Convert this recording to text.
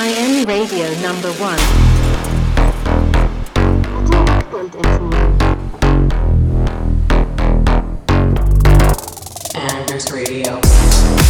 Teen Radio number one. Anders Radio.